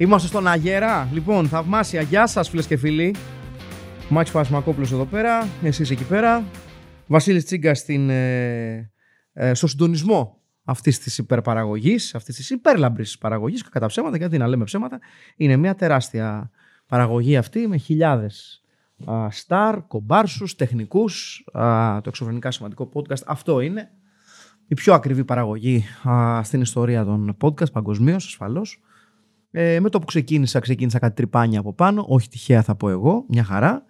Είμαστε στον Αγέρα. Λοιπόν, θαυμάσια. Γεια σας φίλες και φίλοι. Μάκης Πασμακόπουλος εδώ πέρα. Εσείς εκεί πέρα. Βασίλης Τσίγκας στην, ε, ε, στο συντονισμό αυτής της υπερπαραγωγής, αυτής της υπέρλαμπρης παραγωγής, κατά ψέματα, γιατί να λέμε ψέματα, είναι μια τεράστια παραγωγή αυτή με χιλιάδες α, στάρ, κομπάρσους, τεχνικούς, α, το εξωφρενικά σημαντικό podcast. Αυτό είναι η πιο ακριβή παραγωγή α, στην ιστορία των podcast παγκοσμίως, ασφαλώς. Ε, με το που ξεκίνησα, ξεκίνησα κάτι τρυπάνια από πάνω, όχι τυχαία θα πω εγώ, μια χαρά.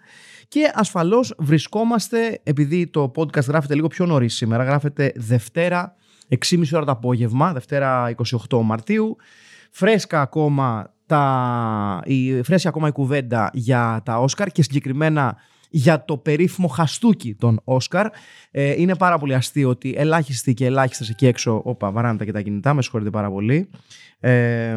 Και ασφαλώς βρισκόμαστε, επειδή το podcast γράφεται λίγο πιο νωρίς σήμερα, γράφεται Δευτέρα 6.30 ώρα το απόγευμα, Δευτέρα 28 Μαρτίου. Φρέσκα ακόμα, τα, η, φρέσκα ακόμα η κουβέντα για τα Όσκαρ και συγκεκριμένα για το περίφημο χαστούκι των Όσκαρ. Ε, είναι πάρα πολύ αστείο ότι ελάχιστοι και ελάχιστες εκεί έξω. Όπα, βαράνε και τα κινητά, με συγχωρείτε πάρα πολύ. Ε,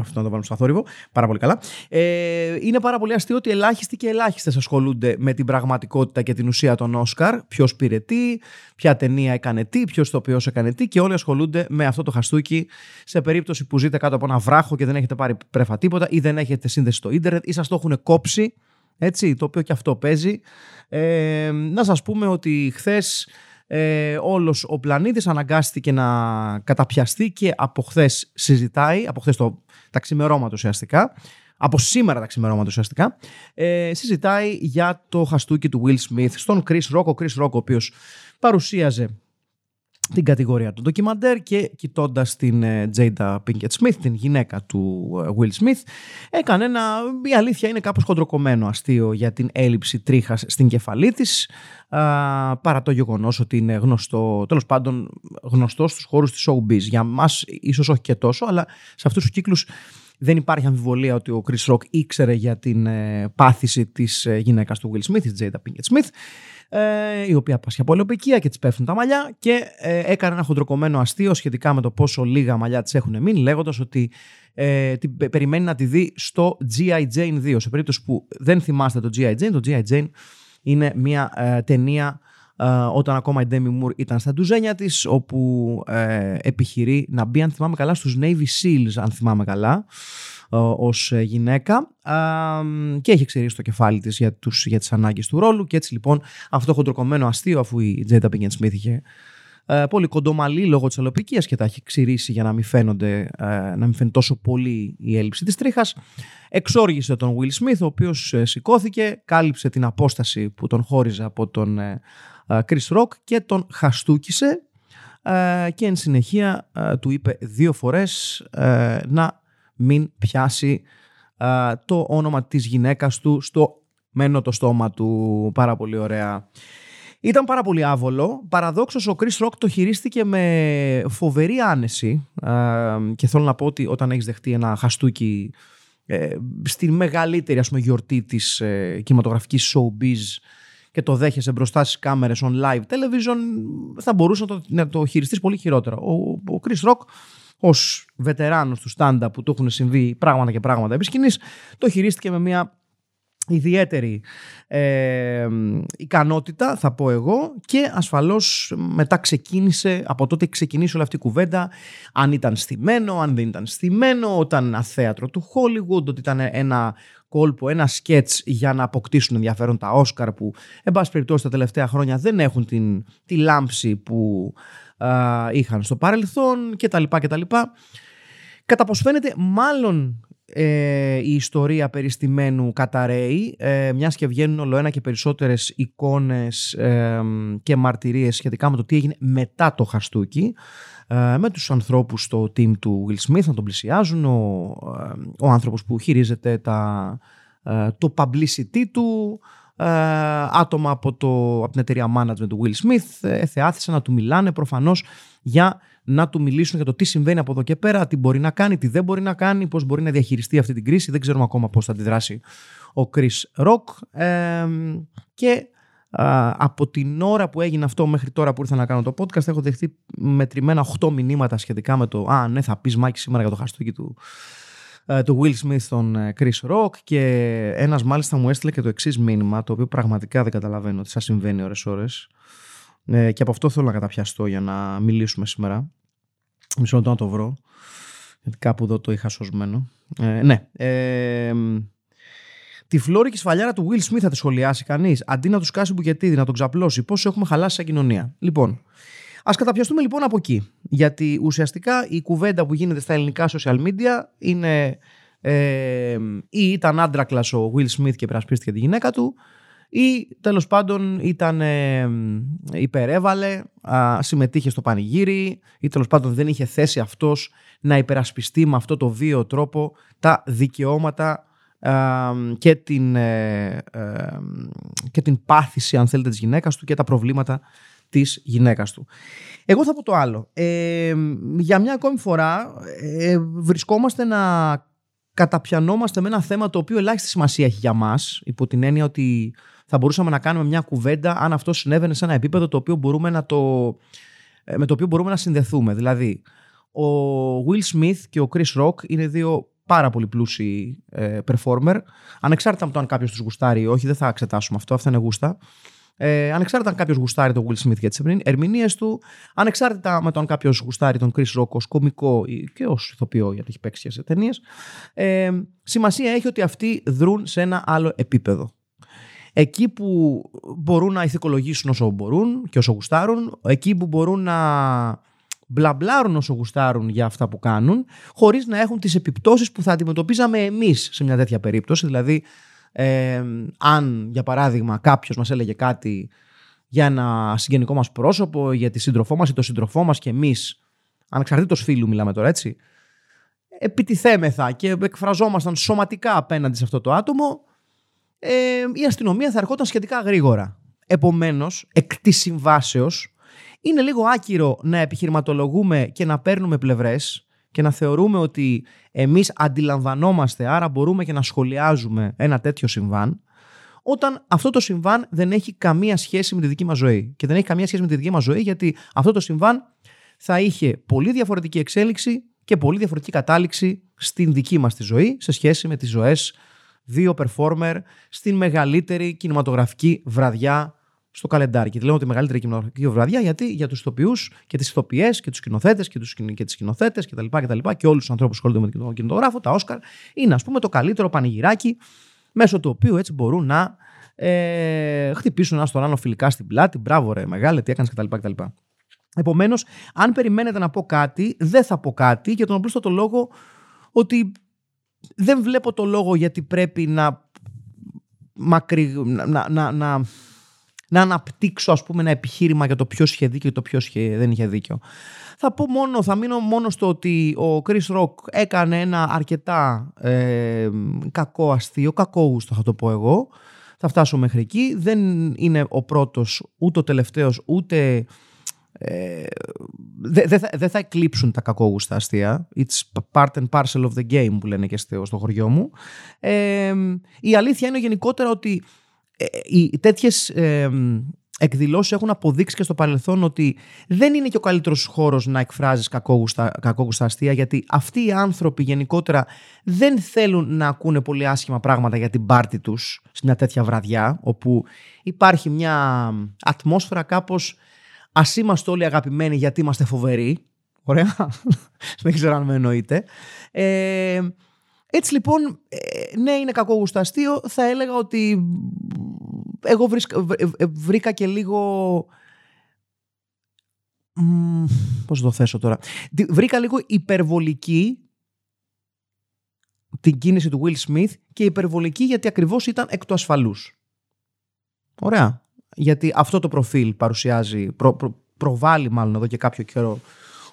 αυτό να το βάλουμε στο θόρυβο. Πάρα πολύ καλά. Ε, είναι πάρα πολύ αστείο ότι ελάχιστοι και ελάχιστες ασχολούνται με την πραγματικότητα και την ουσία των Όσκαρ. Ποιος πήρε τι, ποια ταινία έκανε τι, ποιος οποίος έκανε τι και όλοι ασχολούνται με αυτό το χαστούκι σε περίπτωση που ζείτε κάτω από ένα βράχο και δεν έχετε πάρει πρέφα τίποτα ή δεν έχετε σύνδεση στο ίντερνετ ή σας το έχουν κόψει. Έτσι, το οποίο και αυτό παίζει. Ε, να σας πούμε ότι χθες ε, όλος ο πλανήτης αναγκάστηκε να καταπιαστεί και από χθες συζητάει, από χθες το, τα ξημερώματα ουσιαστικά, από σήμερα τα ξημερώματα ουσιαστικά, ε, συζητάει για το χαστούκι του Will Smith στον Chris Rock, ο Chris Rock ο οποίος παρουσίαζε την κατηγορία του ντοκιμαντέρ και κοιτώντας την ε, Jada Pinkett Smith, την γυναίκα του ε, Will Smith, έκανε ένα, η αλήθεια είναι κάπως χοντροκομμένο αστείο για την έλλειψη τρίχας στην κεφαλή της, παρά το γεγονός ότι είναι γνωστό, τέλος πάντων γνωστό στους χώρους της showbiz. Για μας ίσως όχι και τόσο, αλλά σε αυτούς τους κύκλους δεν υπάρχει αμφιβολία ότι ο Chris Rock ήξερε για την ε, πάθηση της γυναίκας του Will Smith, της Jada Pinkett Smith ε, η οποία πάσχει από ολοπικία και της πέφτουν τα μαλλιά και ε, έκανε ένα χοντροκομμένο αστείο σχετικά με το πόσο λίγα μαλλιά της έχουν μείνει, λέγοντας ότι ε, την περιμένει να τη δει στο G.I. Jane 2. Σε περίπτωση που δεν θυμάστε το G.I. Jane, το G.I. Jane είναι μια ε, ταινία ε, όταν ακόμα η Demi Moore ήταν στα ντουζένια της όπου ε, επιχειρεί να μπει αν θυμάμαι καλά στους Navy Seals αν θυμάμαι καλά ως ε, γυναίκα και έχει εξαιρέσει το κεφάλι της για, τους, για τις ανάγκες του ρόλου. Και έτσι λοιπόν αυτό το χοντροκομμένο αστείο αφού η Τζέτα Pinkett Smith είχε ε, πολύ κοντομαλή λόγω της αλλοπικίας και τα έχει ξηρίσει για να μην, φαίνονται, ε, να μην φαίνεται τόσο πολύ η έλλειψη της τρίχας εξόργησε τον Will Smith ο οποίος σηκώθηκε, κάλυψε την απόσταση που τον χώριζε από τον Chris Rock και τον χαστούκησε και εν συνεχεία του είπε δύο φορές να μην πιάσει το όνομα της γυναίκας του στο μένω το στόμα του. Πάρα πολύ ωραία. Ήταν πάρα πολύ άβολο. Παραδόξως ο Chris Rock το χειρίστηκε με φοβερή άνεση και θέλω να πω ότι όταν έχεις δεχτεί ένα χαστούκι ε, στη μεγαλύτερη ας πούμε, γιορτή της ε, κινηματογραφικής showbiz και το δέχεσαι μπροστά στις κάμερες on live television θα μπορούσε να το, να το χειριστείς πολύ χειρότερα. Ο, ο Chris Rock ως βετεράνος του στάντα που του έχουν συμβεί πράγματα και πράγματα επί σκηνής, το χειρίστηκε με μια ιδιαίτερη ε, ικανότητα θα πω εγώ και ασφαλώς μετά ξεκίνησε από τότε ξεκινήσει όλη αυτή η κουβέντα αν ήταν στημένο, αν δεν ήταν στημένο όταν ένα θέατρο του Hollywood ότι ήταν ένα κόλπο, ένα σκέτς για να αποκτήσουν ενδιαφέρον τα Όσκαρ που εν πάση περιπτώσει τα τελευταία χρόνια δεν έχουν την, τη λάμψη που είχαν στο παρελθόν κτλ. κτλ. Κατά πως φαίνεται μάλλον ε, η ιστορία περιστημένου καταραίει ε, μιας και βγαίνουν όλο ένα και περισσότερες εικόνες ε, και μαρτυρίες σχετικά με το τι έγινε μετά το χαστούκι ε, με τους ανθρώπους στο team του Will Smith να τον πλησιάζουν ο, ο άνθρωπος που χειρίζεται τα, το publicity του ε, άτομα από, το, από την εταιρεία management του Will Smith ε, θεάθησαν να του μιλάνε προφανώς για να του μιλήσουν για το τι συμβαίνει από εδώ και πέρα, τι μπορεί να κάνει, τι δεν μπορεί να κάνει, πώς μπορεί να διαχειριστεί αυτή την κρίση. Δεν ξέρουμε ακόμα πώς θα αντιδράσει ο Chris Rock. Ε, και από την ώρα που έγινε αυτό μέχρι τώρα που ήρθα να κάνω το podcast έχω δεχτεί μετρημένα 8 μηνύματα σχετικά με το «Α, ναι, θα πεις Μάκη σήμερα για το χαστούκι του, ε, του Will Smith στον ε, Chris Rock» και ένας μάλιστα μου έστειλε και το εξής μήνυμα το οποίο πραγματικά δεν καταλαβαίνω τι θα συμβαίνει ώρες ώρες ε, και από αυτό θέλω να καταπιαστώ για να μιλήσουμε σήμερα. Μισό λεπτό να το βρω γιατί κάπου εδώ το είχα σωσμένο. Ε, ναι, ε, Τη φλόρικη σφαλιάρα του Will Smith θα τη σχολιάσει κανείς, αντί να τους κάσει μπουκετίδι, να τον ξαπλώσει. Πόσο έχουμε χαλάσει σαν κοινωνία. Λοιπόν, ας καταπιαστούμε λοιπόν από εκεί. Γιατί ουσιαστικά η κουβέντα που γίνεται στα ελληνικά social media είναι ε, ή ήταν άντρακλας ο Will Smith και περασπίστηκε τη γυναίκα του, ή τέλος πάντων ήταν ε, υπερέβαλε, α, συμμετείχε στο πανηγύρι, ή τέλος πάντων δεν είχε θέση αυτός να υπερασπιστεί με αυτό το βίο τρόπο τα δικαιώματα και την, ε, και την πάθηση αν θέλετε της γυναίκας του και τα προβλήματα της γυναίκας του. Εγώ θα πω το άλλο. Ε, για μια ακόμη φορά ε, βρισκόμαστε να καταπιανόμαστε με ένα θέμα το οποίο ελάχιστη σημασία έχει για μας υπό την έννοια ότι θα μπορούσαμε να κάνουμε μια κουβέντα αν αυτό συνέβαινε σε ένα επίπεδο το οποίο μπορούμε να το, με το οποίο μπορούμε να συνδεθούμε. Δηλαδή, ο Will Smith και ο Chris Rock είναι δύο πάρα πολύ πλούσιοι ε, performer. Ανεξάρτητα από το αν κάποιος τους γουστάρει ή όχι, δεν θα εξετάσουμε αυτό. Αυτά είναι γούστα. Ε, ανεξάρτητα αν κάποιος γουστάρει τον Will Smith για τις ερμηνείες του, ανεξάρτητα με το αν κάποιος γουστάρει τον Chris Rock ως κωμικό και ως ηθοποιό, γιατί έχει παίξει σε ταινίες, ε, σημασία έχει ότι αυτοί δρούν σε ένα άλλο επίπεδο. Εκεί που μπορούν να ηθικολογήσουν όσο μπορούν και όσο γουστάρουν, εκεί που μπορούν να μπλαμπλάρουν όσο γουστάρουν για αυτά που κάνουν, χωρίς να έχουν τις επιπτώσεις που θα αντιμετωπίζαμε εμείς σε μια τέτοια περίπτωση. Δηλαδή, ε, αν για παράδειγμα κάποιος μας έλεγε κάτι για ένα συγγενικό μας πρόσωπο, για τη σύντροφό μας ή το σύντροφό μας και εμείς, ανεξαρτήτως φίλου μιλάμε τώρα έτσι, επιτιθέμεθα και εκφραζόμασταν σωματικά απέναντι σε αυτό το άτομο, ε, η αστυνομία θα ερχόταν σχετικά γρήγορα. Επομένως, εκ της συμβάσεως, είναι λίγο άκυρο να επιχειρηματολογούμε και να παίρνουμε πλευρές και να θεωρούμε ότι εμείς αντιλαμβανόμαστε, άρα μπορούμε και να σχολιάζουμε ένα τέτοιο συμβάν, όταν αυτό το συμβάν δεν έχει καμία σχέση με τη δική μας ζωή. Και δεν έχει καμία σχέση με τη δική μας ζωή γιατί αυτό το συμβάν θα είχε πολύ διαφορετική εξέλιξη και πολύ διαφορετική κατάληξη στην δική μας τη ζωή σε σχέση με τις ζωές δύο performer στην μεγαλύτερη κινηματογραφική βραδιά στο καλεντάρι. Και τη λέμε τη μεγαλύτερη κοινωνική βραδιά γιατί για τους ηθοποιούς και τις ηθοποιές και τους σκηνοθέτες και, τους, και τις σκηνοθέτες κτλ. Και, και, και, και όλους τους ανθρώπους που ασχολούνται με τον κινηματογράφο, τα Όσκαρ, είναι ας πούμε το καλύτερο πανηγυράκι μέσω του οποίου έτσι μπορούν να ε, χτυπήσουν ένα στον άλλο φιλικά στην πλάτη. Μπράβο, ρε, μεγάλε, τι έκανες κτλ. κτλ. Επομένως, αν περιμένετε να πω κάτι, δεν θα πω κάτι για τον απλούστατο λόγο ότι δεν βλέπω το λόγο γιατί πρέπει να μακρι... να, να, να, να αναπτύξω ας πούμε ένα επιχείρημα για το ποιος είχε δίκιο και το ποιος δεν είχε δίκιο. Θα πω μόνο, θα μείνω μόνο στο ότι ο Chris Rock έκανε ένα αρκετά ε, κακό αστείο, κακό γούστο θα το πω εγώ. Θα φτάσω μέχρι εκεί. Δεν είναι ο πρώτος, ούτε ο τελευταίος, ούτε... Ε, δεν δε, δε θα εκλείψουν τα κακόγουστα αστεία. It's part and parcel of the game που λένε και στο, στο χωριό μου. Ε, η αλήθεια είναι γενικότερα ότι ε, οι τέτοιες ε, εκδηλώσεις έχουν αποδείξει και στο παρελθόν ότι δεν είναι και ο καλύτερος χώρος να εκφράζεις κακόγουστα, κακόγουστα αστεία γιατί αυτοί οι άνθρωποι γενικότερα δεν θέλουν να ακούνε πολύ άσχημα πράγματα για την πάρτη τους σε μια τέτοια βραδιά όπου υπάρχει μια ατμόσφαιρα κάπως ας είμαστε όλοι αγαπημένοι γιατί είμαστε φοβεροί Ωραία. δεν ξέρω αν με εννοείτε. Ε, έτσι λοιπόν, ε, ναι είναι κακό αστείο, θα έλεγα ότι εγώ ε, βρήκα και λίγο... Πώς το θέσω τώρα. Βρήκα λίγο υπερβολική την κίνηση του Will Smith και υπερβολική γιατί ακριβώς ήταν εκ του ασφαλούς. Ωραία. Γιατί αυτό το προφίλ παρουσιάζει, προβάλλει μάλλον εδώ και κάποιο καιρό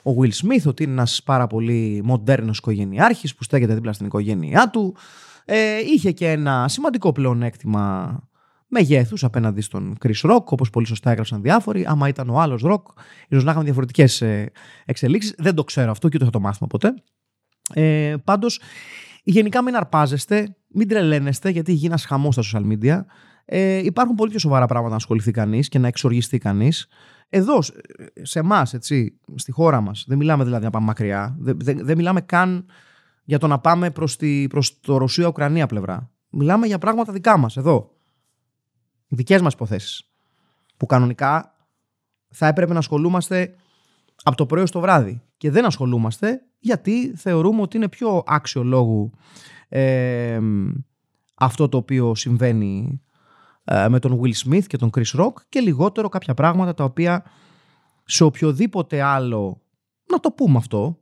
ο Will Smith ότι είναι ένας πάρα πολύ μοντέρνος οικογενειάρχης που στέκεται δίπλα στην οικογένειά του. Ε, είχε και ένα σημαντικό πλεονέκτημα μεγέθους απέναντι στον Chris Rock, όπως πολύ σωστά έγραψαν διάφοροι. Άμα ήταν ο άλλος Rock, ίσως να είχαν διαφορετικές εξελίξεις. Δεν το ξέρω αυτό και ούτε θα το μάθουμε ποτέ. Ε, Πάντως, γενικά μην αρπάζεστε, μην τρελαίνεστε, γιατί γίνει ένας χαμός στα social media. Ε, υπάρχουν πολύ πιο σοβαρά πράγματα να ασχοληθεί κανείς και να εξοργιστεί κανείς. Εδώ, σε εμάς, έτσι, στη χώρα μας, δεν μιλάμε δηλαδή να πάμε μακριά. Δεν, δεν, δεν μιλάμε καν για το να πάμε προς προς το Ρωσία-Ουκρανία πλευρά. Μιλάμε για πράγματα δικά μας, εδώ. Δικές μας υποθέσεις. Που κανονικά θα έπρεπε να ασχολούμαστε από το πρωί στο βράδυ. Και δεν ασχολούμαστε γιατί θεωρούμε ότι είναι πιο άξιο λόγου ε, αυτό το οποίο συμβαίνει ε, με τον Will Smith και τον Chris Rock και λιγότερο κάποια πράγματα τα οποία σε οποιοδήποτε άλλο, να το πούμε αυτό,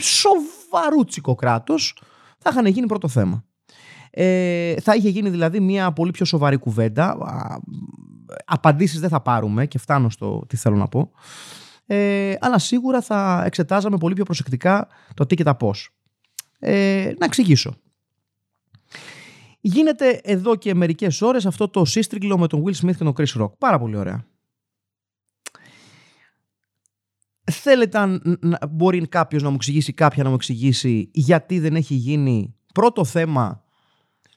σοβαρούτσικο κράτος θα είχαν γίνει πρώτο θέμα. Ε, θα είχε γίνει δηλαδή μια πολύ πιο σοβαρή κουβέντα. Απαντήσεις δεν θα πάρουμε και φτάνω στο τι θέλω να πω. Ε, αλλά σίγουρα θα εξετάζαμε πολύ πιο προσεκτικά το τι και τα πώς. Ε, να εξηγήσω. Γίνεται εδώ και μερικές ώρες αυτό το σύστριγγλο με τον Will Smith και τον Chris Rock. Πάρα πολύ ωραία. Θέλετε να μπορεί κάποιος να μου εξηγήσει, κάποια να μου εξηγήσει γιατί δεν έχει γίνει πρώτο θέμα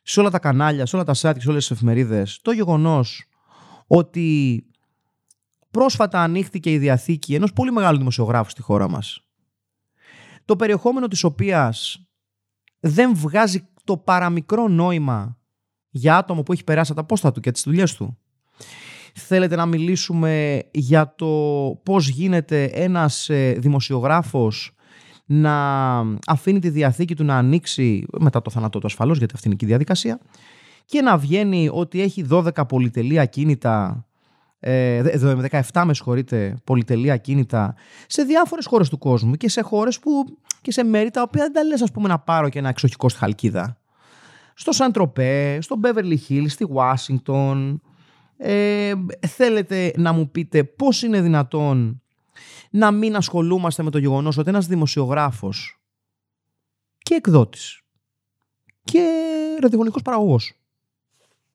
σε όλα τα κανάλια, σε όλα τα site και σε όλες τις εφημερίδες το γεγονός ότι πρόσφατα ανοίχθηκε η διαθήκη ενός πολύ μεγάλου δημοσιογράφου στη χώρα μας το περιεχόμενο της οποίας δεν βγάζει το παραμικρό νόημα για άτομο που έχει περάσει από τα πόστα του και τις δουλειές του. Θέλετε να μιλήσουμε για το πώς γίνεται ένας ε, δημοσιογράφος να αφήνει τη διαθήκη του να ανοίξει μετά το θάνατό του ασφαλώς γιατί αυτή είναι και η διαδικασία και να βγαίνει ότι έχει 12 πολυτελεία ακίνητα ε, 17 με συγχωρείτε πολυτελεία ακίνητα σε διάφορες χώρες του κόσμου και σε χώρες που και σε μέρη τα οποία δεν τα λες ας πούμε να πάρω και ένα εξοχικό στη Χαλκίδα. Στο Σαντροπέ, στο Beverly Hills, στη Ουάσιγκτον. Ε, θέλετε να μου πείτε πώς είναι δυνατόν να μην ασχολούμαστε με το γεγονός ότι ένας δημοσιογράφος και εκδότης και ραδιοφωνικός παραγωγός.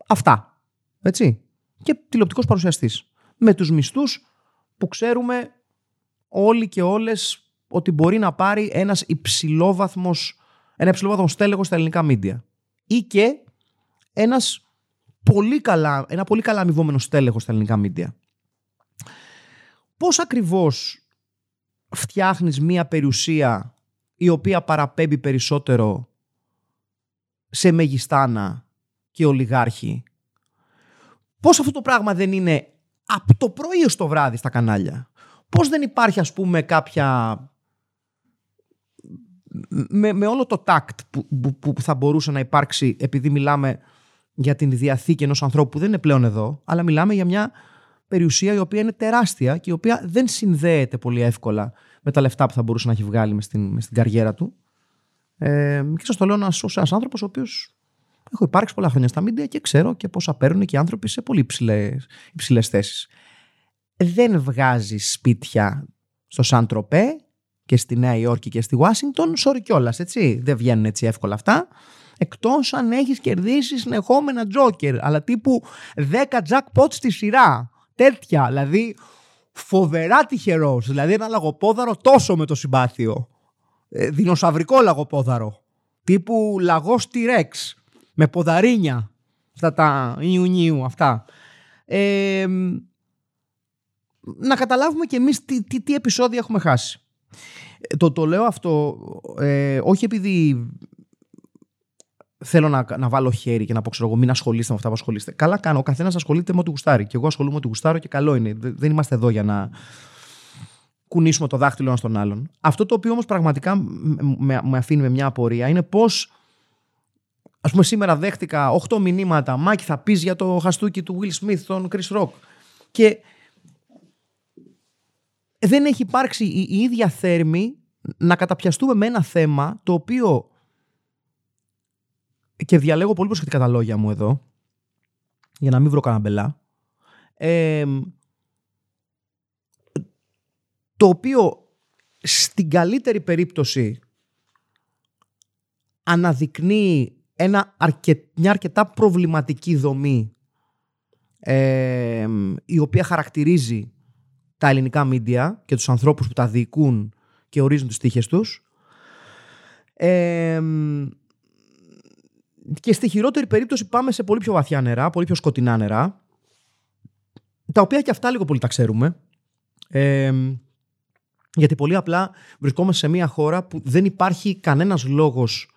Αυτά. Έτσι. Και τηλεοπτικός παρουσιαστής. Με τους μισθούς που ξέρουμε όλοι και όλες ότι μπορεί να πάρει ένας υψηλόβαθμος, ένα υψηλόβαθμο στέλεχος στα ελληνικά μίντια. Ή και ένας πολύ καλά, ένα πολύ καλά αμοιβόμενο στέλεχος στα ελληνικά μίντια. Πώς ακριβώς φτιάχνεις μία περιουσία η οποία παραπέμπει περισσότερο σε μεγιστάνα και ολιγάρχη; Πώς αυτό το πράγμα δεν είναι από το πρωί ως το βράδυ στα κανάλια; Πώς δεν υπάρχει ας πούμε κάποια με, με όλο το τάκτ που, που, που θα μπορούσε να υπάρξει επειδή μιλάμε για την διαθήκη ενός ανθρώπου που δεν είναι πλέον εδώ, αλλά μιλάμε για μια περιουσία η οποία είναι τεράστια και η οποία δεν συνδέεται πολύ εύκολα με τα λεφτά που θα μπορούσε να έχει βγάλει μες στην, μες στην καριέρα του. Ε, και σας το λέω ως ένας άνθρωπος ο οποίος έχω υπάρξει πολλά χρόνια στα μίντια και ξέρω και πόσα παίρνουν και οι άνθρωποι σε πολύ υψηλές, υψηλές θέσεις. Δεν βγάζει σπίτια στο Σαν Τροπέ και στη Νέα Υόρκη και στη Ουάσιγκτον, sorry κιόλας, έτσι. Δεν βγαίνουν έτσι εύκολα αυτά. Εκτός αν έχεις κερδίσει συνεχόμενα τζόκερ, αλλά τύπου 10 jackpots στη σειρά. Τέτοια, δηλαδή φοβερά τυχερός. Δηλαδή ένα λαγοπόδαρο τόσο με το συμπάθειο. Ε, δεινοσαυρικό λαγοπόδαρο. Τύπου λαγός T-Rex. Με ποδαρίνια. Αυτά τα νιου αυτά. Ε, να καταλάβουμε κι εμείς τι, τι, τι επεισόδια έχουμε χάσει. Το, το λέω αυτό ε, όχι επειδή θέλω να, να βάλω χέρι και να πω ξέρω εγώ μην ασχολείστε με αυτά που ασχολείστε. Καλά κάνω. Ο καθένας ασχολείται με ό,τι γουστάρει. Και εγώ ασχολούμαι με ό,τι γουστάρω και καλό είναι. Δεν είμαστε εδώ για να κουνήσουμε το δάχτυλο ένας στον άλλον. Αυτό το οποίο όμως πραγματικά με, με αφήνει με μια απορία είναι πώς. Α πούμε, σήμερα δέχτηκα 8 μηνύματα. Μάκη, θα πεις για το χαστούκι του Will Smith, τον Chris Rock. Και δεν έχει υπάρξει η, ίδια θέρμη να καταπιαστούμε με ένα θέμα το οποίο και διαλέγω πολύ προσεκτικά τα λόγια μου εδώ για να μην βρω κανένα το οποίο στην καλύτερη περίπτωση αναδεικνύει ένα μια αρκετά προβληματική δομή ε, η οποία χαρακτηρίζει τα ελληνικά μίντια και τους ανθρώπους που τα διοικούν και ορίζουν τις τύχες τους. Ε, και στη χειρότερη περίπτωση πάμε σε πολύ πιο βαθιά νερά, πολύ πιο σκοτεινά νερά, τα οποία και αυτά λίγο πολύ τα ξέρουμε. Ε, γιατί πολύ απλά βρισκόμαστε σε μια χώρα που δεν υπάρχει κανένας λόγος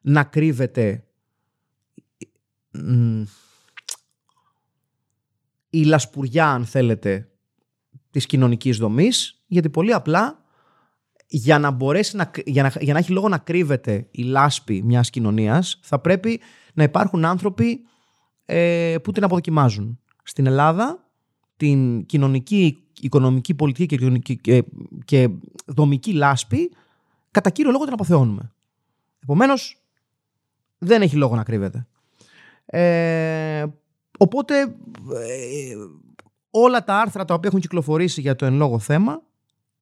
να κρύβεται η λασπουριά, αν θέλετε, της κοινωνικής δομής, γιατί πολύ απλά για να, μπορέσει να, για, να, για να έχει λόγο να κρύβεται η λάσπη μιας κοινωνίας, θα πρέπει να υπάρχουν άνθρωποι ε, που την αποδοκιμάζουν. Στην Ελλάδα, την κοινωνική, οικονομική, πολιτική και, και, και δομική λάσπη, κατά κύριο λόγο την αποθεώνουμε. Επομένως, δεν έχει λόγο να κρύβεται. Ε, οπότε, ε, όλα τα άρθρα τα οποία έχουν κυκλοφορήσει για το εν λόγω θέμα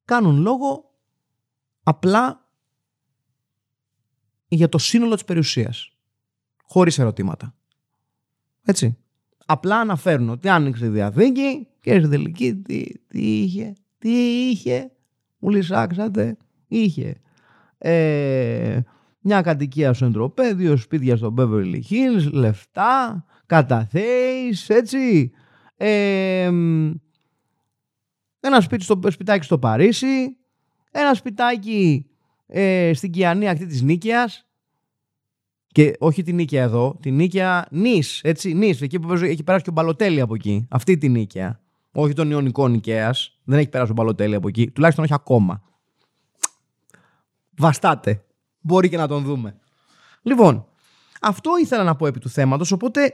κάνουν λόγο απλά για το σύνολο της περιουσίας. Χωρίς ερωτήματα. Έτσι. Απλά αναφέρουν ότι άνοιξε η διαθήκη και στη τελική τι, τι είχε, τι είχε, μου λυσάξατε, είχε ε, μια κατοικία στο Εντροπέ, δύο σπίτια στο Beverly Hills, λεφτά, καταθέεις, έτσι. Ε, ένα σπίτι στο, σπιτάκι στο Παρίσι, ένα σπιτάκι ε, στην Κιανή ακτή της Νίκαιας και όχι την Νίκαια εδώ, την Νίκαια Νης, έτσι, Νης, εκεί που έχει περάσει και ο Μπαλοτέλη από εκεί, αυτή την Νίκαια. Όχι τον Ιωνικό Νικαίας, δεν έχει περάσει ο Μπαλοτέλη από εκεί, τουλάχιστον όχι ακόμα. Βαστάτε. Μπορεί και να τον δούμε. Λοιπόν, αυτό ήθελα να πω επί του θέματος, οπότε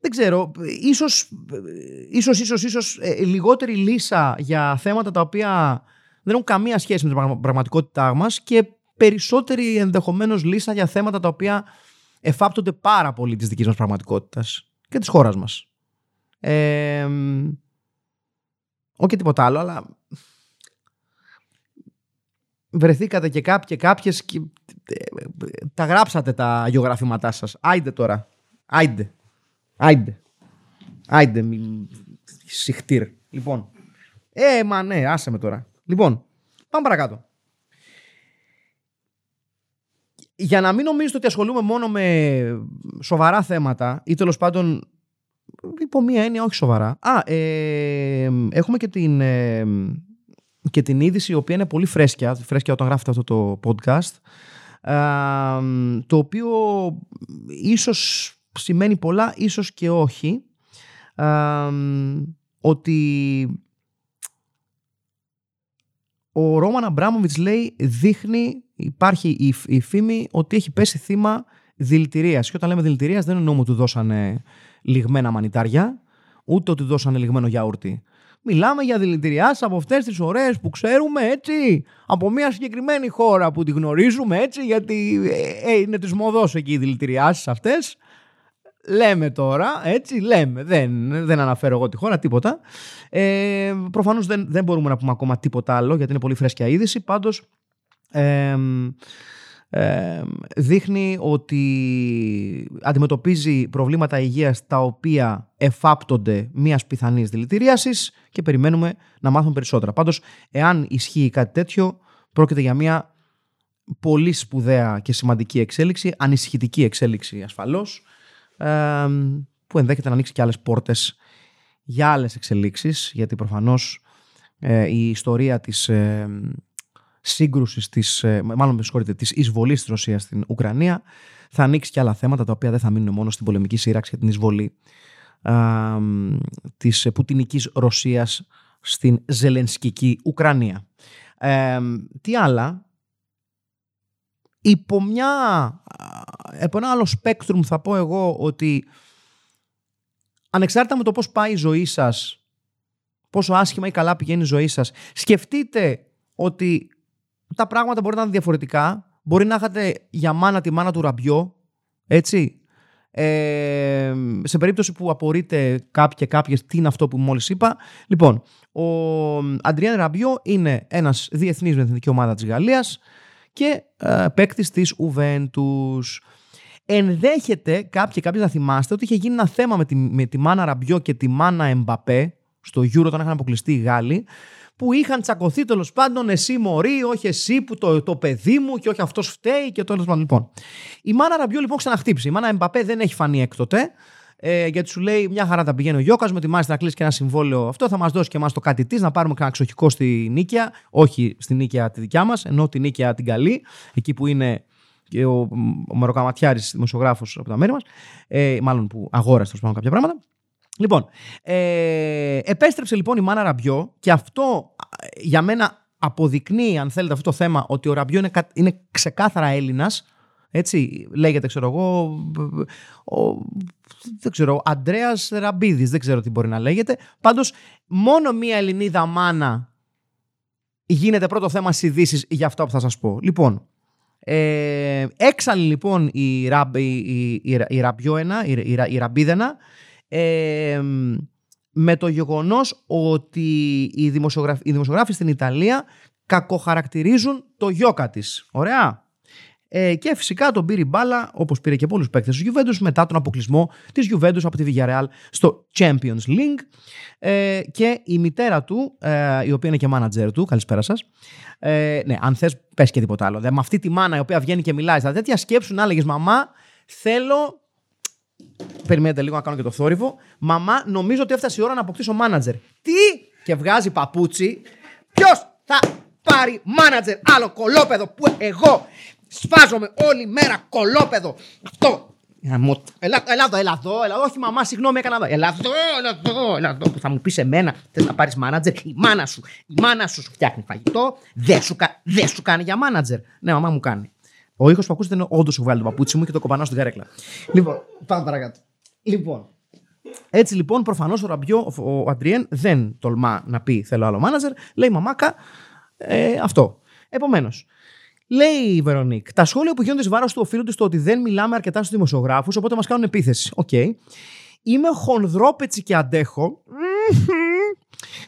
δεν ξέρω, ίσως, ίσως, ίσως, ίσως ε, λιγότερη λύσα για θέματα τα οποία δεν έχουν καμία σχέση με την πραγματικότητά μας και περισσότερη ενδεχομένως λύσα για θέματα τα οποία εφάπτονται πάρα πολύ της δικής μας πραγματικότητας και της χώρας μας. Ε, όχι τίποτα άλλο, αλλά βρεθήκατε και κάποιοι και κάποιες και τα γράψατε τα γεωγραφήματά σας. Άιντε τώρα. Άιντε. Άιντε. Άιντε. Μη... Συχτήρ. Λοιπόν. Ε, μα ναι, άσε με τώρα. Λοιπόν, πάμε παρακάτω. Για να μην νομίζετε ότι ασχολούμαι μόνο με σοβαρά θέματα ή τέλος πάντων υπό μία έννοια όχι σοβαρά. Α, ε, έχουμε και την, ε, και την είδηση η οποία είναι πολύ φρέσκια, φρέσκια όταν γράφετε αυτό το podcast, ε, το οποίο ίσως σημαίνει πολλά, ίσως και όχι, ότι ο Ρόμαν Αμπράμοβιτς λέει δείχνει, υπάρχει η, η φήμη ότι έχει πέσει θύμα δηλητηρίας. Και όταν λέμε δηλητηρίας δεν εννοούμε ότι του δώσανε λιγμένα μανιτάρια, ούτε ότι δώσανε λιγμένο γιαούρτι. Μιλάμε για δηλητηριάσει από αυτές τις ωραίες που ξέρουμε έτσι, από μια συγκεκριμένη χώρα που τη γνωρίζουμε έτσι, γιατί ε, ε είναι της μοδός εκεί οι δηλητηριάσεις αυτές. Λέμε τώρα, έτσι, λέμε. Δεν, δεν αναφέρω εγώ τη χώρα, τίποτα. Ε, προφανώς δεν, δεν μπορούμε να πούμε ακόμα τίποτα άλλο, γιατί είναι πολύ φρέσκια είδηση. Πάντως, ε, δείχνει ότι αντιμετωπίζει προβλήματα υγείας τα οποία εφάπτονται μιας πιθανής δηλητηρίασης και περιμένουμε να μάθουμε περισσότερα. Πάντως, εάν ισχύει κάτι τέτοιο, πρόκειται για μια πολύ σπουδαία και σημαντική εξέλιξη, ανησυχητική εξέλιξη ασφαλώς, που ενδέχεται να ανοίξει και άλλες πόρτες για άλλες εξελίξεις, γιατί προφανώς ε, η ιστορία της ε, σύγκρουσης, της, ε, μάλλον με συγχωρείτε, της εισβολής της Ρωσίας στην Ουκρανία θα ανοίξει και άλλα θέματα τα οποία δεν θα μείνουν μόνο στην πολεμική σύραξη και την εισβολή ε, της πουτινικής Ρωσίας στην ζελενσκική Ουκρανία. τι άλλα, υπό μια, από ένα άλλο spectrum θα πω εγώ ότι ανεξάρτητα με το πώς πάει η ζωή σας, πόσο άσχημα ή καλά πηγαίνει η ζωή σας, σκεφτείτε ότι τα πράγματα μπορεί να είναι διαφορετικά. Μπορεί να είχατε για μάνα τη μάνα του ραμπιό, έτσι. Ε, σε περίπτωση που απορείτε κάποιοι κάποιες τι είναι αυτό που μόλις είπα. Λοιπόν, ο Αντριάν Ραμπιό είναι ένας διεθνής με την εθνική ομάδα της Γαλλίας και ε, παίκτης της Ουβέντους. Ενδέχεται κάποιοι κάποιοι να θυμάστε ότι είχε γίνει ένα θέμα με τη, με τη Μάνα Ραμπιό και τη Μάνα Εμπαπέ στο Euro όταν είχαν αποκλειστεί οι Γάλλοι που είχαν τσακωθεί τέλος πάντων εσύ μωρή, όχι εσύ που το, το παιδί μου και όχι αυτός φταίει και τέλος πάντων. Λοιπόν, η Μάνα Ραμπιό λοιπόν ξαναχτύπησε. Η Μάνα Εμπαπέ δεν έχει φανεί έκτοτε. Ε, γιατί σου λέει μια χαρά τα πηγαίνει ο Γιώκας, με ετοιμάζεται να κλείσει και ένα συμβόλαιο. Αυτό θα μας δώσει και εμάς το κάτι της, να πάρουμε κανένα ξοχικό στη Νίκαια. Όχι στη Νίκαια τη δικιά μας, ενώ τη Νίκαια την καλή, εκεί που είναι και ο, ο Μεροκαματιάρη δημοσιογράφος από τα μέρη μας. Ε, μάλλον που αγόρασε πάνω κάποια πράγματα. Λοιπόν, ε, επέστρεψε λοιπόν η Μάνα Ραμπιό και αυτό για μένα αποδεικνύει, αν θέλετε, αυτό το θέμα ότι ο Ραμπιό είναι, είναι ξεκάθαρα Έλληνας. Έτσι, λέγεται, ξέρω εγώ, ο, δεν ξέρω, Αντρέας Ραμπίδης, δεν ξέρω τι μπορεί να λέγεται. Πάντως, μόνο μία Ελληνίδα μάνα γίνεται πρώτο θέμα στις ειδήσεις για αυτό που θα σας πω. Λοιπόν, ε, έξαλλη λοιπόν η, ραμπ, η, η, η, η ραμπιόενα, η, η, η ραμπίδενα, ε, με το γεγονός ότι οι δημοσιογράφοι, οι δημοσιογράφοι στην Ιταλία κακοχαρακτηρίζουν το γιόκα της. Ωραία. Ε, και φυσικά τον πήρε μπάλα, όπως πήρε και πολλούς παίκτες της Juventus, μετά τον αποκλεισμό της Juventus από τη Villarreal στο Champions League. Ε, και η μητέρα του, ε, η οποία είναι και manager του, καλησπέρα σας. Ε, ναι, αν θες, πες και τίποτα άλλο. με αυτή τη μάνα η οποία βγαίνει και μιλάει στα τέτοια σκέψου να έλεγες Μαμά, θέλω. Περιμένετε λίγο να κάνω και το θόρυβο. Μαμά, νομίζω ότι έφτασε η ώρα να αποκτήσω manager. Τι! Και βγάζει παπούτσι. Ποιος θα πάρει manager; Άλλο κολόπεδο που εγώ Σφάζομαι όλη μέρα κολόπεδο. Αυτό. Ελά, ελά εδώ, ελά εδώ, ελά, όχι μαμά, συγγνώμη, έκανα εδώ. Ελά εδώ, ελά εδώ, ελά εδώ, που θα μου πεις εμένα, θες να πάρεις μάνατζερ, η μάνα σου, η μάνα σου σου φτιάχνει φαγητό, δεν σου, δεν σου κάνει για μάνατζερ. Ναι, μαμά μου κάνει. Ο ήχος που ακούσετε είναι όντως σου βγάλει το παπούτσι μου και το κοπανάω στην καρέκλα. Λοιπόν, πάμε παρακάτω. Λοιπόν, έτσι λοιπόν, προφανώς ο Ραμπιό, ο Αντριέν, δεν τολμά να πει θέλω άλλο μάνατζερ. Λέει μαμάκα, ε, αυτό. Επομένως, Λέει η Βερονίκ, τα σχόλια που γίνονται βάρος του οφείλονται στο ότι δεν μιλάμε αρκετά στους δημοσιογράφους, οπότε μας κάνουν επίθεση. Οκ. Okay. Είμαι χοντρόπετση και αντέχω.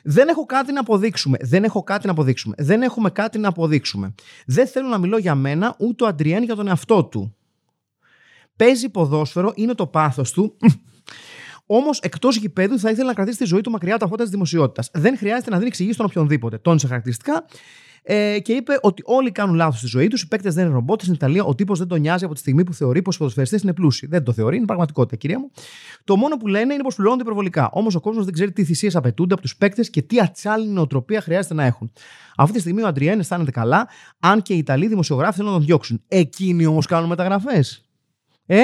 Δεν έχω κάτι να αποδείξουμε. Δεν έχω κάτι να αποδείξουμε. Δεν έχουμε κάτι να αποδείξουμε. Δεν θέλω να μιλώ για μένα, ούτε ο Αντριέν για τον εαυτό του. Παίζει ποδόσφαιρο, είναι το πάθος του. Όμως, εκτός γηπέδου, θα ήθελε να κρατήσει τη ζωή του μακριά από τα φώτα της δημοσιότητας. Δεν χρειάζεται να δίνει εξηγήσεις στον οποιονδήποτε. Τόνισε χαρακτηριστικά ε, και είπε ότι όλοι κάνουν λάθος στη ζωή τους. Οι παίκτες δεν είναι ρομπότ. Στην Ιταλία ο τύπος δεν τον νοιάζει από τη στιγμή που θεωρεί πως οι ποδοσφαιριστές είναι πλούσιοι. Δεν το θεωρεί, είναι πραγματικότητα, κυρία μου. Το μόνο που λένε είναι πως πληρώνονται υπερβολικά. Όμως ο κόσμος δεν ξέρει τι θυσίες απαιτούνται από τους παίκτες και τι ατσάλινη νοοτροπία χρειάζεται να έχουν. Αυτή τη στιγμή ο Αντριέν αισθάνεται καλά, αν και οι Ιταλοί δημοσιογράφοι θέλουν να τον διώξουν. Εκείνοι όμως κάνουν μεταγραφές. Ε,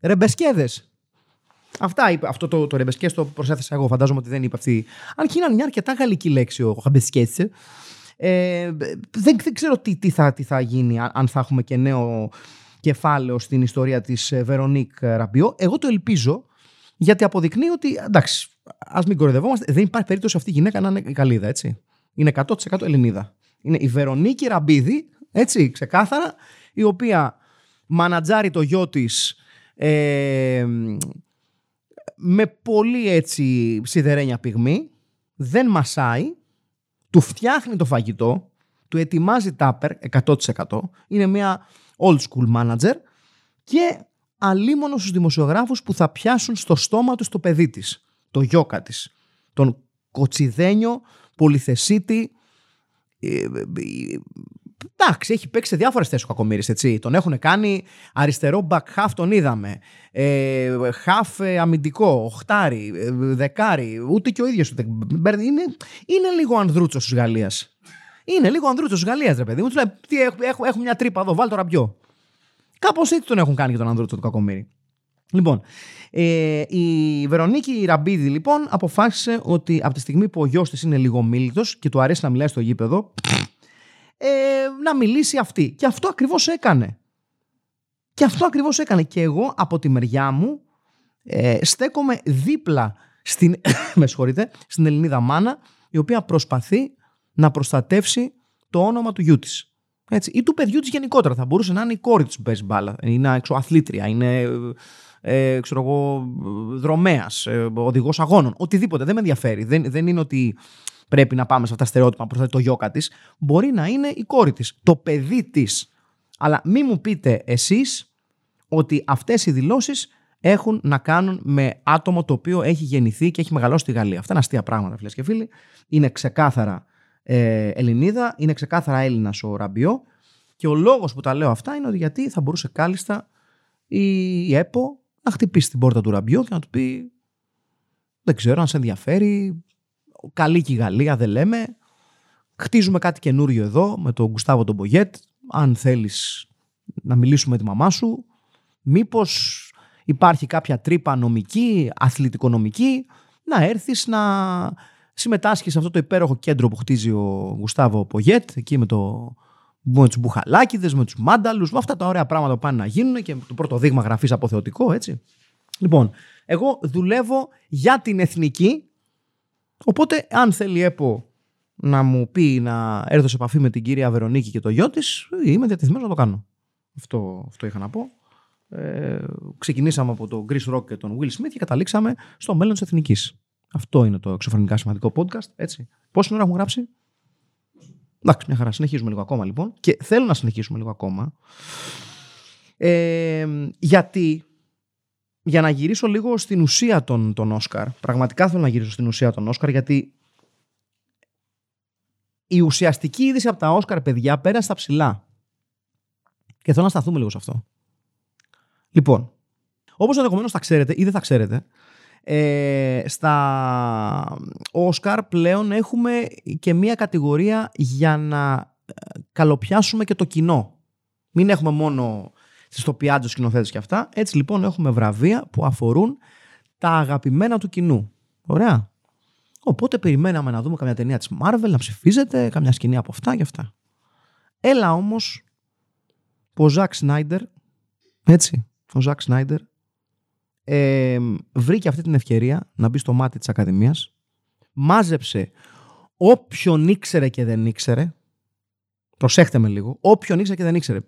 ρεμπεσκέδες. Αυτά είπε. Αυτό το, το ρεμπεσκέ το προσέθεσα εγώ. Φαντάζομαι ότι δεν είπε αυτή. Αν και είναι μια αρκετά γαλλική λέξη ο ρεμπεσκές. Ε, δεν, δεν ξέρω τι, τι, θα, τι θα γίνει αν θα έχουμε και νέο κεφάλαιο στην ιστορία της ε, Βερονίκ Ραμπιό. Εγώ το ελπίζω γιατί αποδεικνύει ότι εντάξει, ας μην κοροϊδευόμαστε, δεν υπάρχει περίπτωση αυτή η γυναίκα να είναι η καλίδα, έτσι. Είναι 100% Ελληνίδα. Είναι η Βερονίκη Ραμπίδη, έτσι, ξεκάθαρα, η οποία μανατζάρει το γιο της ε, με πολύ έτσι σιδερένια πυγμή, δεν μασάει, του φτιάχνει το φαγητό, του ετοιμάζει τάπερ 100%, είναι μια old school manager και αλίμονο στους δημοσιογράφους που θα πιάσουν στο στόμα τους το παιδί της, το γιόκα της, τον κοτσιδένιο, πολυθεσίτη, ε, ε, εντάξει, έχει παίξει σε διάφορες θέσεις ο Κακομήρης. Τον έχουν κάνει αριστερό back half, τον είδαμε. Ε, half ε, αμυντικό, οχτάρι, ε, δεκάρι. Ούτε και ο ίδιος Είναι, είναι λίγο ανδρούτσος τη Γαλλίας. Είναι λίγο ανδρούτσος τη Γαλλίας, ρε παιδί μου. Τους λέει: Τι, έχω, έχω, μια τρύπα εδώ, βάλ το ραμπιό. Κάπως έτσι τον έχουν κάνει και τον ανδρούτσο του Κακομήρη. Λοιπόν, ε, η Βερονίκη Ραμπίδη λοιπόν αποφάσισε ότι από τη στιγμή που ο γιος της είναι λίγο μίλητος και του αρέσει να μιλάει στο γήπεδο, ε, να μιλήσει αυτή. Και αυτό ακριβώς έκανε. Και αυτό ακριβώς έκανε. Και εγώ από τη μεριά μου ε, στέκομαι δίπλα στην, με στην Ελληνίδα μάνα η οποία προσπαθεί να προστατεύσει το όνομα του γιού της. Έτσι. Ή του παιδιού της γενικότερα. Θα μπορούσε να είναι η κόρη της που παίζει μπάλα. Είναι έξω, αθλήτρια, είναι ε, ξέρω εγώ, δρομέας, ε, οδηγός αγώνων. Οτιδήποτε. Δεν με ενδιαφέρει. Δεν, δεν είναι ότι πρέπει να πάμε σε αυτά τα στερεότυπα προ το γιόκα της, μπορεί να είναι η κόρη της, το παιδί της. Αλλά μη μου πείτε εσείς ότι αυτές οι δηλώσεις έχουν να κάνουν με άτομο το οποίο έχει γεννηθεί και έχει μεγαλώσει στη Γαλλία. Αυτά είναι αστεία πράγματα, φίλες και φίλοι. Είναι ξεκάθαρα ε, Ελληνίδα, είναι ξεκάθαρα Έλληνας ο Ραμπιό. Και ο λόγος που τα λέω αυτά είναι ότι γιατί θα μπορούσε κάλλιστα η, η ΕΠΟ να χτυπήσει την πόρτα του Ραμπιό και να του πει δεν ξέρω αν σε ενδιαφέρει, καλή και η Γαλλία δεν λέμε, χτίζουμε κάτι καινούριο εδώ με τον Γκουστάβο τον Μπογιέτ, αν θέλεις να μιλήσουμε με τη μαμά σου, μήπως υπάρχει κάποια τρύπα νομική, αθλητικονομική, να έρθεις να συμμετάσχεις σε αυτό το υπέροχο κέντρο που χτίζει ο Γουστάβο Πογέτ, εκεί με, το, με τους μπουχαλάκιδες, με τους μάνταλους, με αυτά τα ωραία πράγματα που πάνε να γίνουν και το πρώτο δείγμα γραφής αποθεωτικό, έτσι. Λοιπόν, εγώ δουλεύω για την εθνική, οπότε αν θέλει ΕΠΟ να μου πει να έρθω σε επαφή με την κυρία Βερονίκη και το γιο της, είμαι διατεθειμένος να το κάνω. Αυτό, αυτό είχα να πω. Ε, ξεκινήσαμε από τον Chris Rock και τον Will Smith και καταλήξαμε στο μέλλον της εθνικής. Αυτό είναι το εξωφρενικά σημαντικό podcast. Έτσι. Πόση ώρα έχουμε γράψει, Εντάξει, μια χαρά. Συνεχίζουμε λίγο ακόμα λοιπόν. Και θέλω να συνεχίσουμε λίγο ακόμα. Ε, γιατί για να γυρίσω λίγο στην ουσία των, των Όσκαρ. Πραγματικά θέλω να γυρίσω στην ουσία των Όσκαρ γιατί η ουσιαστική είδηση από τα Όσκαρ, παιδιά, πέρασε στα ψηλά. Και θέλω να σταθούμε λίγο σε αυτό. Λοιπόν, όπως ενδεχομένως θα ξέρετε ή δεν θα ξέρετε, ε, στα Όσκαρ πλέον έχουμε και μία κατηγορία για να ε, καλοπιάσουμε και το κοινό. Μην έχουμε μόνο στις σκηνοθέτες και αυτά. Έτσι λοιπόν έχουμε βραβεία που αφορούν τα αγαπημένα του κοινού. Ωραία. Οπότε περιμέναμε να δούμε καμιά ταινία της Marvel να ψηφίζεται, καμιά σκηνή από αυτά και αυτά. Έλα όμως που ο Ζακ Σνάιντερ, έτσι, ο Ζακ Σνάιντερ ε, βρήκε αυτή την ευκαιρία να μπει στο μάτι της Ακαδημίας, μάζεψε όποιον ήξερε και δεν ήξερε, προσέχτε με λίγο, όποιον ήξερε και δεν ήξερε,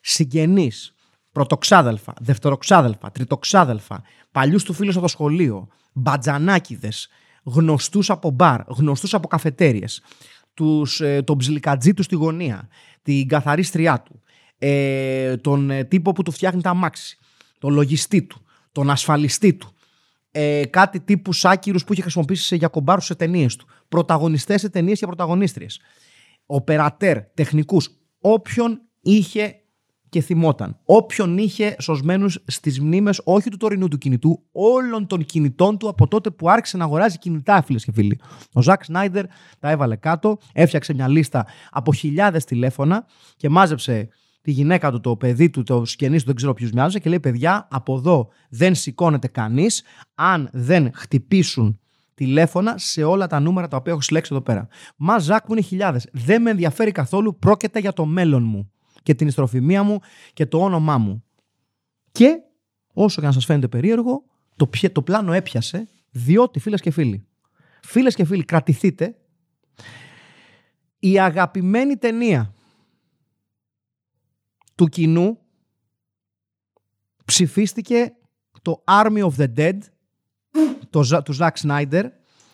συγγενείς, πρωτοξάδελφα, δευτεροξάδελφα, τριτοξάδελφα, παλιούς του φίλους από το σχολείο, μπατζανάκιδες, γνωστούς από μπαρ, γνωστούς από καφετέριες, τους, ε, τον ψιλικατζή τους στη γωνία, την καθαρίστριά του, ε, τον ε, τύπο που του φτιάχνει τα αμάξι, τον λογιστή του, τον ασφαλιστή του, ε, κάτι τύπου σάκυρους που είχε χρησιμοποιήσει για κομπάρους σε ταινίες του, πρωταγωνιστές σε ταινίες και πρωταγωνίστριες, οπερατέρ, τεχνικούς, όποιον είχε και θυμόταν. Όποιον είχε σωσμένους στις μνήμες όχι του τωρινού του κινητού, όλων των κινητών του από τότε που άρχισε να αγοράζει κινητά, φίλες και φίλοι. Ο Ζακ Σνάιντερ τα έβαλε κάτω, έφτιαξε μια λίστα από χιλιάδες τηλέφωνα και μάζεψε τη γυναίκα του, το παιδί του, το σκενή του, δεν ξέρω ποιους μοιάζουν και λέει: Παιδιά, από εδώ δεν σηκώνεται κανείς αν δεν χτυπήσουν τηλέφωνα σε όλα τα νούμερα τα οποία έχω συλλέξει εδώ πέρα. Μα Ζακ μου είναι χιλιάδες. Δεν με ενδιαφέρει καθόλου, πρόκειται για το μέλλον μου και την ιστροφημία μου και το όνομά μου. Και όσο και να σας φαίνεται περίεργο, το, το πλάνο έπιασε διότι φίλες και φίλοι, φίλες και φίλοι κρατηθείτε, η αγαπημένη ταινία του κοινού ψηφίστηκε το Army of the Dead το, του Zack Snyder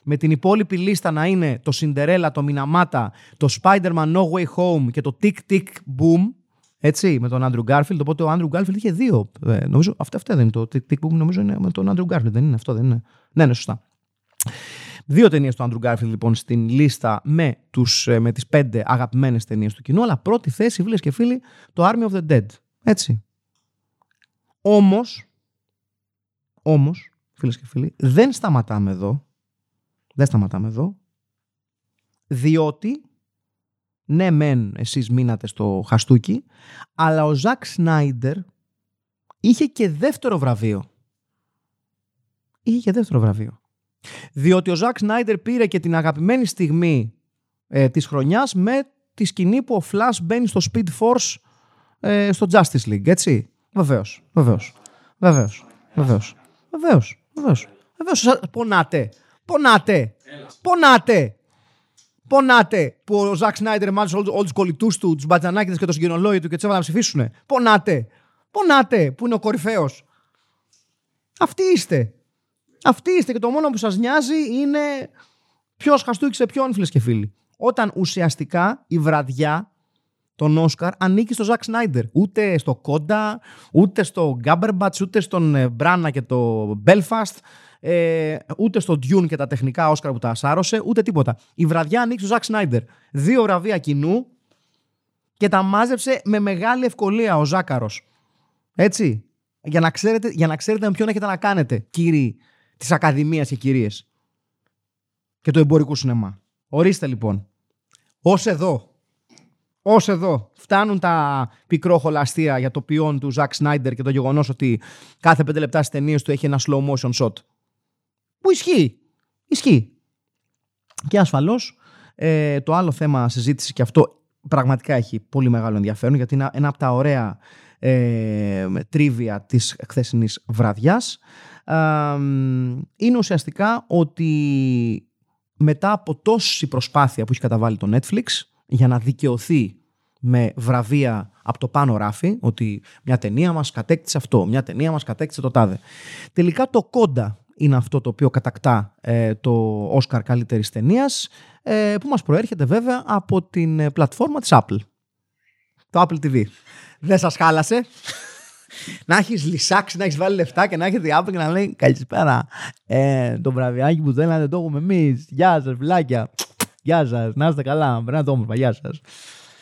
με την υπόλοιπη λίστα να είναι το Cinderella, το Minamata, το Spider-Man No Way Home και το Tick Tick Boom έτσι, με τον Άντρου Γκάρφιλντ. Οπότε ο Άντρου Γκάρφιλντ είχε δύο. Ε, νομίζω, αυτό, αυτό δεν είναι το TikTok που νομίζω είναι με τον Άντρου Γκάρφιλντ. Δεν είναι αυτό, δεν είναι. Ναι, ναι, σωστά. Δύο ταινίες του Άντρου Γκάρφιλντ λοιπόν στην λίστα με, τους, ε, με τις πέντε αγαπημένες ταινίες του κοινού, αλλά πρώτη θέση, φίλες και φίλοι, το Army of the Dead. Έτσι. Όμως, όμως, φίλες και φίλοι, δεν σταματάμε εδώ. Δεν σταματάμε εδώ. Διότι ναι μεν εσείς μείνατε στο χαστούκι, αλλά ο Ζακ Σνάιντερ είχε και δεύτερο βραβείο. Είχε και δεύτερο βραβείο. Διότι ο Ζακ Σνάιντερ πήρε και την αγαπημένη στιγμή ε, της χρονιάς με τη σκηνή που ο Flash μπαίνει στο Speed Force ε, στο Justice League, έτσι. Βεβαίως, βεβαίως, βεβαίως, βεβαίως, βεβαίως, βεβαίως. Βεβαίως, πονάτε, πονάτε, πονάτε. Πονάτε που ο Ζακ Σνάιντερ μάλισε όλου τους κολλητούς του, τους μπατζανάκιδες και το συγκοινολόγιο του και του έβαλε να ψηφίσουν. Πονάτε. Πονάτε που είναι ο κορυφαίος. Αυτοί είστε. Αυτοί είστε και το μόνο που σας νοιάζει είναι ποιος χαστούκησε ποιον, φίλες και φίλοι. Όταν ουσιαστικά η βραδιά τον Όσκαρ ανήκει στο Ζακ Σνάιντερ. Ούτε στο Κόντα, ούτε στο Γκάμπερμπατς, ούτε στον ε, Μπράνα και το Μπέλφαστ, ε, ούτε στο Dune και τα τεχνικά Όσκαρ που τα σάρωσε, ούτε τίποτα. Η βραδιά ανήκει στο Ζακ Σνάιντερ. Δύο βραβεία κοινού και τα μάζεψε με μεγάλη ευκολία ο Ζάκαρος. Έτσι. Για να, ξέρετε, για να ξέρετε με ποιον έχετε να κάνετε, κύριοι της Ακαδημίας και κυρίες. Και του εμπορικού σινεμά. Ορίστε λοιπόν. Ω εδώ. Ω εδώ. Φτάνουν τα πικρόχολα αστεία για το ποιόν του Ζακ Σνάιντερ και το γεγονός ότι κάθε πέντε λεπτά στις ταινίες του έχει ένα slow motion shot. Που ισχύει. Ισχύει. Και ασφαλώς ε, το άλλο θέμα συζήτησης και αυτό πραγματικά έχει πολύ μεγάλο ενδιαφέρον γιατί είναι ένα από τα ωραία ε, τρίβια της χθεσινής βραδιάς είναι ουσιαστικά ότι μετά από τόση προσπάθεια που έχει καταβάλει το Netflix για να δικαιωθεί με βραβεία από το πάνω ράφι ότι μια ταινία μας κατέκτησε αυτό, μια ταινία μας κατέκτησε το τάδε. Τελικά το κόντα είναι αυτό το οποίο κατακτά ε, το Oscar καλύτερης ταινίας, ε, που μας προέρχεται βέβαια από την ε, πλατφόρμα της Apple. Το Apple TV. Δεν σας χάλασε. να έχεις λυσάξει, να έχεις βάλει λεφτά και να έχεις διάπλο και να λέει Καλησπέρα. Ε, το βραβιάκι που θέλατε το έχουμε εμείς. Γεια σας, φυλάκια. Γεια σας, να είστε καλά. Περνάτε όμορφα, γεια σας.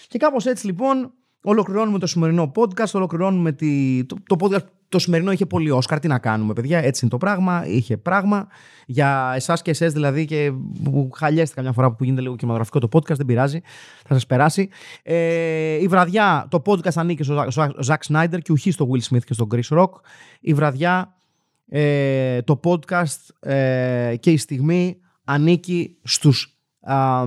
Και κάπως έτσι λοιπόν ολοκληρώνουμε το σημερινό podcast. Ολοκληρώνουμε τη, το, το podcast το σημερινό είχε πολύ Όσκαρ. Τι να κάνουμε, παιδιά. Έτσι είναι το πράγμα. Είχε πράγμα. Για εσάς και εσές δηλαδή, και που χαλιέστε καμιά φορά που γίνεται λίγο κινηματογραφικό το podcast, δεν πειράζει. Θα σας περάσει. Ε, η βραδιά, το podcast ανήκει στο Ζακ Σνάιντερ και ουχή στο Will Smith και στο Chris Rock. Η βραδιά, ε, το podcast ε, και η στιγμή ανήκει στους α,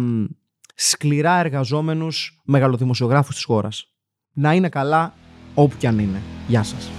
σκληρά εργαζόμενους μεγαλοδημοσιογράφους της χώρας. Να είναι καλά όπου και αν είναι. Γεια σας.